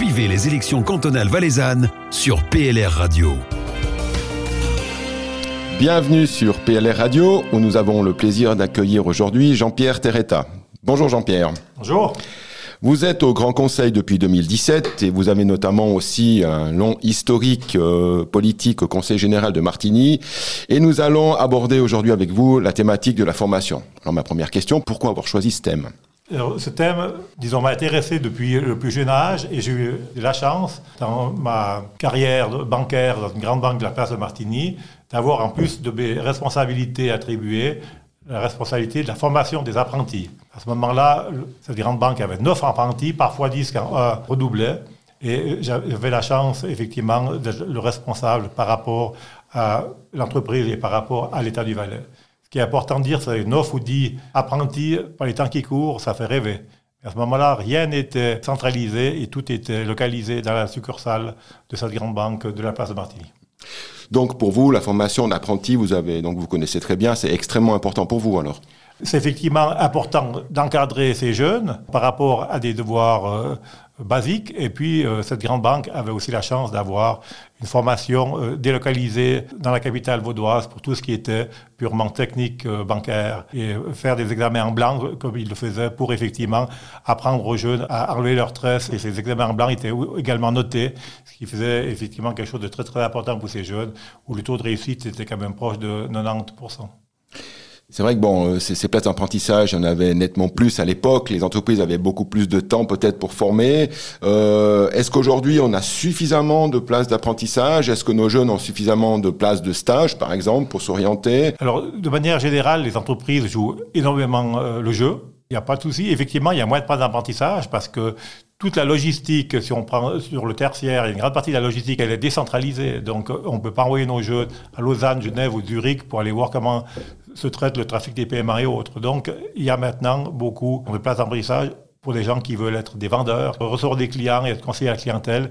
Suivez les élections cantonales valaisannes sur PLR Radio. Bienvenue sur PLR Radio où nous avons le plaisir d'accueillir aujourd'hui Jean-Pierre Terretta. Bonjour Jean-Pierre. Bonjour. Vous êtes au Grand Conseil depuis 2017 et vous avez notamment aussi un long historique euh, politique au Conseil général de Martigny. Et nous allons aborder aujourd'hui avec vous la thématique de la formation. Alors ma première question, pourquoi avoir choisi ce thème? Ce thème, disons, m'a intéressé depuis le plus jeune âge et j'ai eu la chance, dans ma carrière bancaire dans une grande banque de la place de Martigny, d'avoir en plus de mes responsabilités attribuées, la responsabilité de la formation des apprentis. À ce moment-là, cette grande banque avait neuf apprentis, parfois 10 quand un redoublait. Et j'avais la chance, effectivement, d'être le responsable par rapport à l'entreprise et par rapport à l'état du Valais. Qui est important de dire, c'est 9 ou 10 apprentis, par les temps qui courent, ça fait rêver. À ce moment-là, rien n'était centralisé et tout était localisé dans la succursale de cette grande banque de la place de Martigny. Donc pour vous, la formation d'apprenti, vous avez donc vous connaissez très bien, c'est extrêmement important pour vous alors. C'est effectivement important d'encadrer ces jeunes par rapport à des devoirs euh, basiques. Et puis, euh, cette grande banque avait aussi la chance d'avoir une formation euh, délocalisée dans la capitale vaudoise pour tout ce qui était purement technique bancaire et faire des examens en blanc comme ils le faisaient pour effectivement apprendre aux jeunes à enlever leurs tresses. Et ces examens en blanc étaient également notés, ce qui faisait effectivement quelque chose de très très important pour ces jeunes où le taux de réussite était quand même proche de 90%. C'est vrai que bon, euh, ces, places d'apprentissage, il y en avait nettement plus à l'époque. Les entreprises avaient beaucoup plus de temps peut-être pour former. Euh, Est-ce qu'aujourd'hui on a suffisamment de places d'apprentissage? Est-ce que nos jeunes ont suffisamment de places de stage, par exemple, pour s'orienter? Alors, de manière générale, les entreprises jouent énormément euh, le jeu. Il n'y a pas de souci. Effectivement, il y a moins de places d'apprentissage parce que toute la logistique, si on prend sur le tertiaire, une grande partie de la logistique, elle est décentralisée. Donc, on ne peut pas envoyer nos jeunes à Lausanne, Genève ou Zurich pour aller voir comment se traite le trafic des PMA et autres. Donc, il y a maintenant beaucoup de places d'apprentissage pour les gens qui veulent être des vendeurs, recevoir des clients et être conseillers à la clientèle.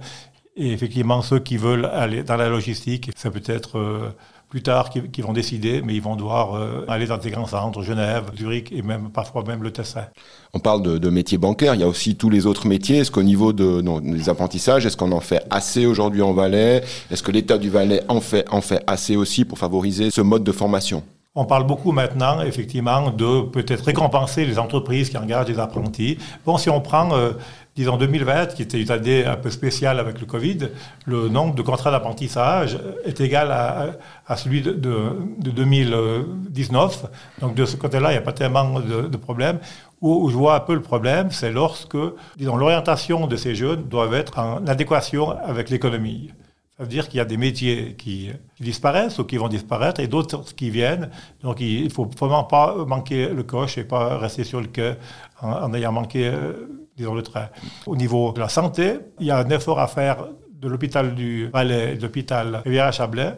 Et effectivement, ceux qui veulent aller dans la logistique, ça peut être euh, plus tard qui, vont décider, mais ils vont devoir euh, aller dans des grands centres, Genève, Zurich et même parfois même le Tessin. On parle de, métiers bancaires, il y a aussi tous les autres métiers. Est-ce qu'au niveau de, des apprentissages, est-ce qu'on en fait assez aujourd'hui en Valais? Est-ce que l'État du Valais en fait, en fait assez aussi pour favoriser ce mode de formation? On parle beaucoup maintenant, effectivement, de peut-être récompenser les entreprises qui engagent des apprentis. Bon, si on prend, euh, disons, 2020, qui était une année un peu spéciale avec le Covid, le nombre de contrats d'apprentissage est égal à, celui de, 2019. Donc, de ce côté-là, il n'y a pas tellement de, de problème. Où je vois un peu le problème, c'est lorsque, disons, l'orientation de ces jeunes doit être en adéquation avec l'économie. Ça veut dire qu'il y a des métiers qui, disparaissent ou qui vont disparaître et d'autres qui viennent. Donc il ne faut vraiment pas manquer le coche et pas rester sur le quai en, ayant manqué, euh, disons, le train. Au niveau de la santé, il y a un effort à faire de l'hôpital du Valais et de l'hôpital Rivière-Chablais.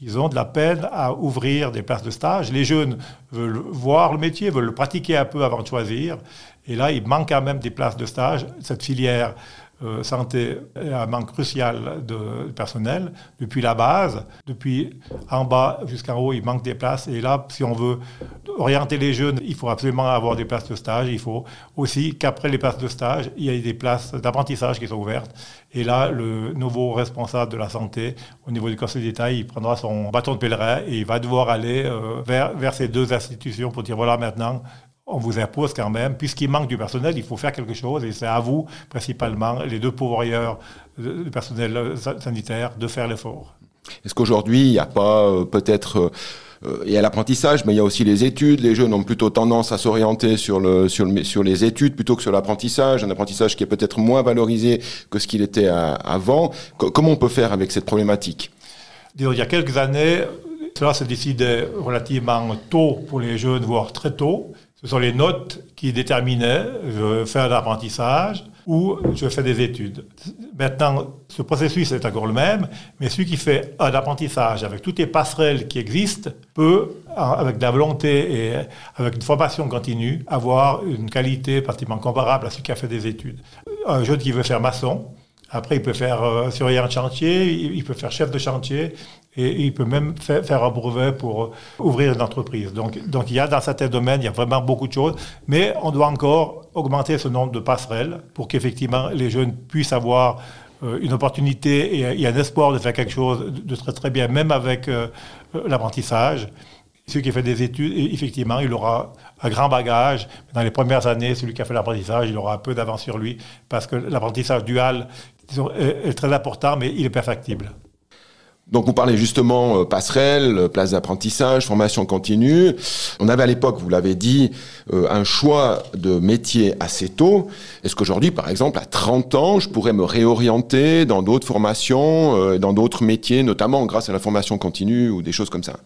Ils ont de la peine à ouvrir des places de stage. Les jeunes veulent voir le métier, veulent le pratiquer un peu avant de choisir. Et là, il manque quand même des places de stage. Cette filière euh, santé a un manque crucial de personnel depuis la base, depuis en bas jusqu'en haut, il manque des places. Et là, si on veut orienter les jeunes, il faut absolument avoir des places de stage. Il faut aussi qu'après les places de stage, il y ait des places d'apprentissage qui sont ouvertes. Et là, le nouveau responsable de la santé, au niveau du Conseil d'État, il prendra son bâton de pèlerin et il va devoir aller euh, vers, vers ces deux institutions pour dire voilà maintenant, on vous impose quand même, puisqu'il manque du personnel, il faut faire quelque chose, et c'est à vous, principalement, les deux pourvoyeurs du personnel sanitaire, de faire l'effort. Est-ce qu'aujourd'hui, il n'y a pas euh, peut-être... Euh, il y a l'apprentissage, mais il y a aussi les études. Les jeunes ont plutôt tendance à s'orienter sur, le, sur, le, sur les études plutôt que sur l'apprentissage, un apprentissage qui est peut-être moins valorisé que ce qu'il était avant. comment on peut faire avec cette problématique? Il y a quelques années, cela se décidait relativement tôt pour les jeunes, voire très tôt. Ce sont les notes qui déterminaient je fais un apprentissage ou je fais des études. Maintenant, ce processus est encore le même, mais celui qui fait un apprentissage avec toutes les passerelles qui existent peut, avec de la volonté et avec une formation continue, avoir une qualité pratiquement comparable à celui qui a fait des études. Un jeune qui veut faire maçon, après il peut faire euh, surveillant de chantier, il peut faire chef de chantier, et il peut même faire, un brevet pour ouvrir une entreprise. Donc, donc il y a dans certains domaines, il y a vraiment beaucoup de choses, mais on doit encore augmenter ce nombre de passerelles pour qu'effectivement les jeunes puissent avoir euh, une opportunité et, un espoir de faire quelque chose de très très bien, même avec euh, l'apprentissage. Celui qui fait des études, effectivement, il aura un grand bagage. Dans les premières années, celui qui a fait l'apprentissage, il aura un peu d'avance sur lui, parce que l'apprentissage dual est, très important, mais il est perfectible. Donc vous parlez justement euh, passerelle, euh, place d'apprentissage, formation continue. On avait à l'époque, vous l'avez dit, euh, un choix de métier assez tôt. Est-ce qu'aujourd'hui, par exemple, à 30 ans, je pourrais me réorienter dans d'autres formations, dans d'autres métiers, notamment grâce à la formation continue ou des choses comme ça?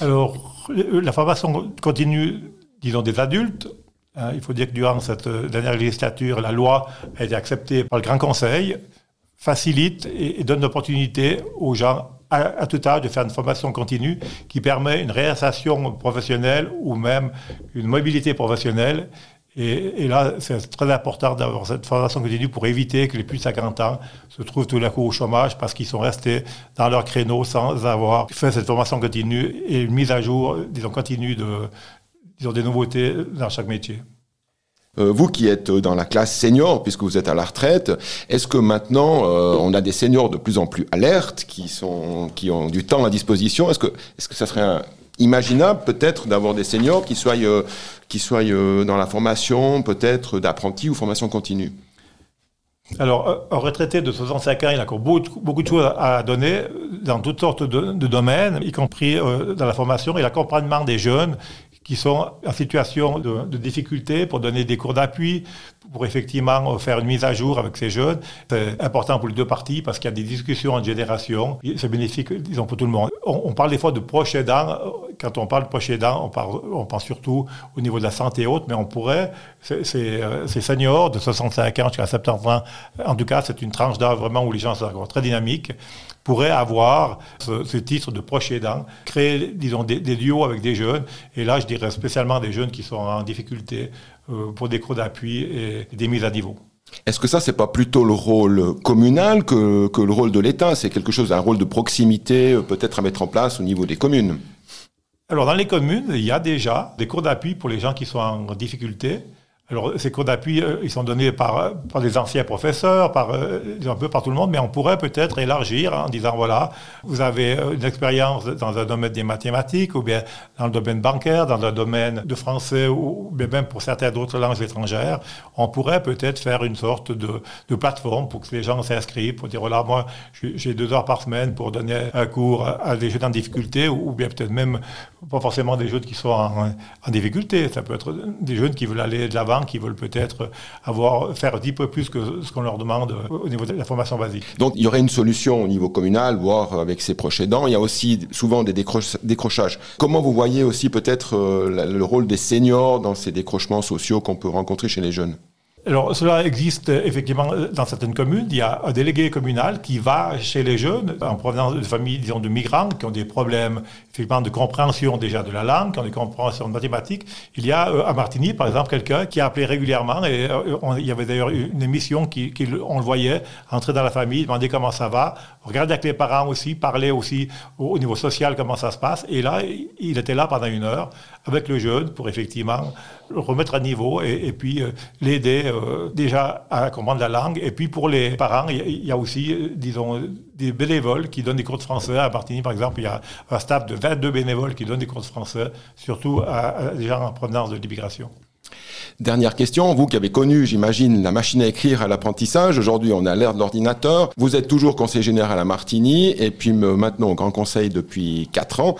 Alors, la formation continue, disons des adultes, hein, il faut dire que durant cette dernière législature, la loi a été acceptée par le Grand Conseil facilite et, donne l'opportunité aux gens à, tout âge de faire une formation continue qui permet une réinsertion professionnelle ou même une mobilité professionnelle. Et, là, c'est très important d'avoir cette formation continue pour éviter que les plus de 50 ans se trouvent tout à coup au chômage parce qu'ils sont restés dans leur créneau sans avoir fait cette formation continue et une mise à jour, disons, continue de, disons, des nouveautés dans chaque métier. Euh, vous qui êtes dans la classe senior, puisque vous êtes à la retraite, est-ce que maintenant euh, on a des seniors de plus en plus alertes, qui, ont du temps à disposition? Est-ce que, que ça serait imaginable peut-être d'avoir des seniors qui soient, euh, dans la formation peut-être d'apprentis ou formation continue? Alors, un retraité de 65 ans, il a encore beaucoup, beaucoup de choses à donner dans toutes sortes de, domaines, y compris dans la formation. Et l'accompagnement des jeunes qui sont en situation de, difficulté pour donner des cours d'appui, pour effectivement faire une mise à jour avec ces jeunes. C'est important pour les deux parties parce qu'il y a des discussions en génération. C'est bénéfique, disons, pour tout le monde. On, parle des fois de proches aidants. Quand on parle de proches aidants, on, parle, on pense surtout au niveau de la santé et autres, mais on pourrait, ces, ces seniors de 65 ans jusqu'à 70 ans, en tout cas, c'est une tranche d'âge vraiment où les gens sont très dynamiques pourraient avoir ce, titre de proche aidant, créer, disons, des, duos avec des jeunes. Et là, je dirais spécialement des jeunes qui sont en difficulté euh, pour des cours d'appui et des mises à niveau. Est-ce que ça, c'est pas plutôt le rôle communal que, que le rôle de l'État? C'est quelque chose, un rôle de proximité euh, peut-être à mettre en place au niveau des communes Alors, dans les communes, il y a déjà des cours d'appui pour les gens qui sont en difficulté. Alors, ces cours d'appui, euh, ils sont donnés par, par des anciens professeurs, par, euh, un peu par tout le monde, mais on pourrait peut-être élargir en disant, voilà, vous avez euh, une expérience dans un domaine des mathématiques, ou bien dans le domaine bancaire, dans le domaine de français, ou bien même pour certaines d'autres langues étrangères. On pourrait peut-être faire une sorte de, de, plateforme pour que les gens s'inscrivent, pour dire, voilà, moi, j'ai deux heures par semaine pour donner un cours à des jeunes en difficulté, ou bien peut-être même pas forcément des jeunes qui sont en, en difficulté. Ça peut être des jeunes qui veulent aller de l'avant qui veulent peut-être avoir, faire un petit peu plus que ce qu'on leur demande au niveau de la formation basique. Donc il y aurait une solution au niveau communal, voire avec ses proches aidants. Il y a aussi souvent des décrochages. Comment vous voyez aussi peut-être euh, le rôle des seniors dans ces décrochements sociaux qu'on peut rencontrer chez les jeunes? Alors, cela existe effectivement dans certaines communes. Il y a un délégué communal qui va chez les jeunes en provenance de familles, disons, de migrants qui ont des problèmes, effectivement, de compréhension déjà de la langue, qui ont des compréhensions de mathématiques. Il y a euh, à Martigny, par exemple, quelqu'un qui a appelé régulièrement et euh, il y avait d'ailleurs une émission qui, qui, on le voyait entrer dans la famille, demander comment ça va, regarder avec les parents aussi, parler aussi au, niveau social comment ça se passe. Et là, il était là pendant une heure avec le jeune pour effectivement le remettre à niveau et, puis euh, l'aider euh, déjà à comprendre la langue. Et puis pour les parents, il y, a aussi, euh, disons, des bénévoles qui donnent des cours de français. À Martigny, par exemple, il y a un staff de 22 bénévoles qui donnent des cours de français, surtout à, des gens en provenance de l'immigration. Dernière question, vous qui avez connu, j'imagine, la machine à écrire à l'apprentissage, aujourd'hui on à l'ère de l'ordinateur, vous êtes toujours conseiller général à Martigny et puis maintenant au Grand Conseil depuis 4 ans.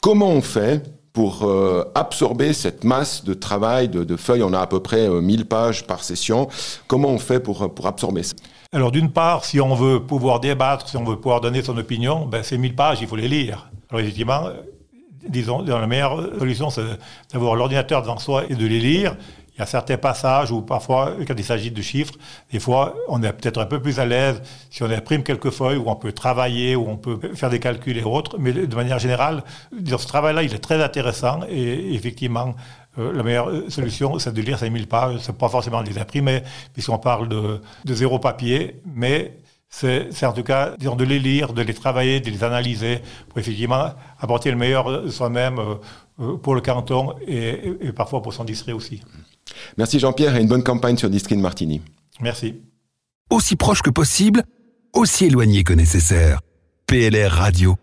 Comment on fait pour euh, absorber cette masse de travail, de, feuilles. On a à peu près 1000 euh, pages par session. Comment on fait pour, pour absorber ça? Alors d'une part, si on veut pouvoir débattre, si on veut pouvoir donner son opinion, ben, ces 1000 pages, il faut les lire. Alors effectivement, euh, disons, la meilleure solution, c'est d'avoir l'ordinateur devant soi et de les lire. Il y a certains passages où parfois, quand il s'agit de chiffres, des fois, on est peut-être un peu plus à l'aise si on imprime quelques feuilles où on peut travailler, où on peut faire des calculs et autres. Mais de manière générale, ce travail-là, il est très intéressant et effectivement, euh, la meilleure solution, c'est de lire ces 1000 pages. C'est pas forcément de les imprimer, puisqu'on parle de, zéro papier, mais c'est en tout cas de les lire, de les travailler, de les analyser pour effectivement apporter le meilleur soi-même pour le canton et, et parfois pour son district aussi. Merci Jean-Pierre et une bonne campagne sur District Martini. Merci. Aussi proche que possible, aussi éloigné que nécessaire. PLR Radio.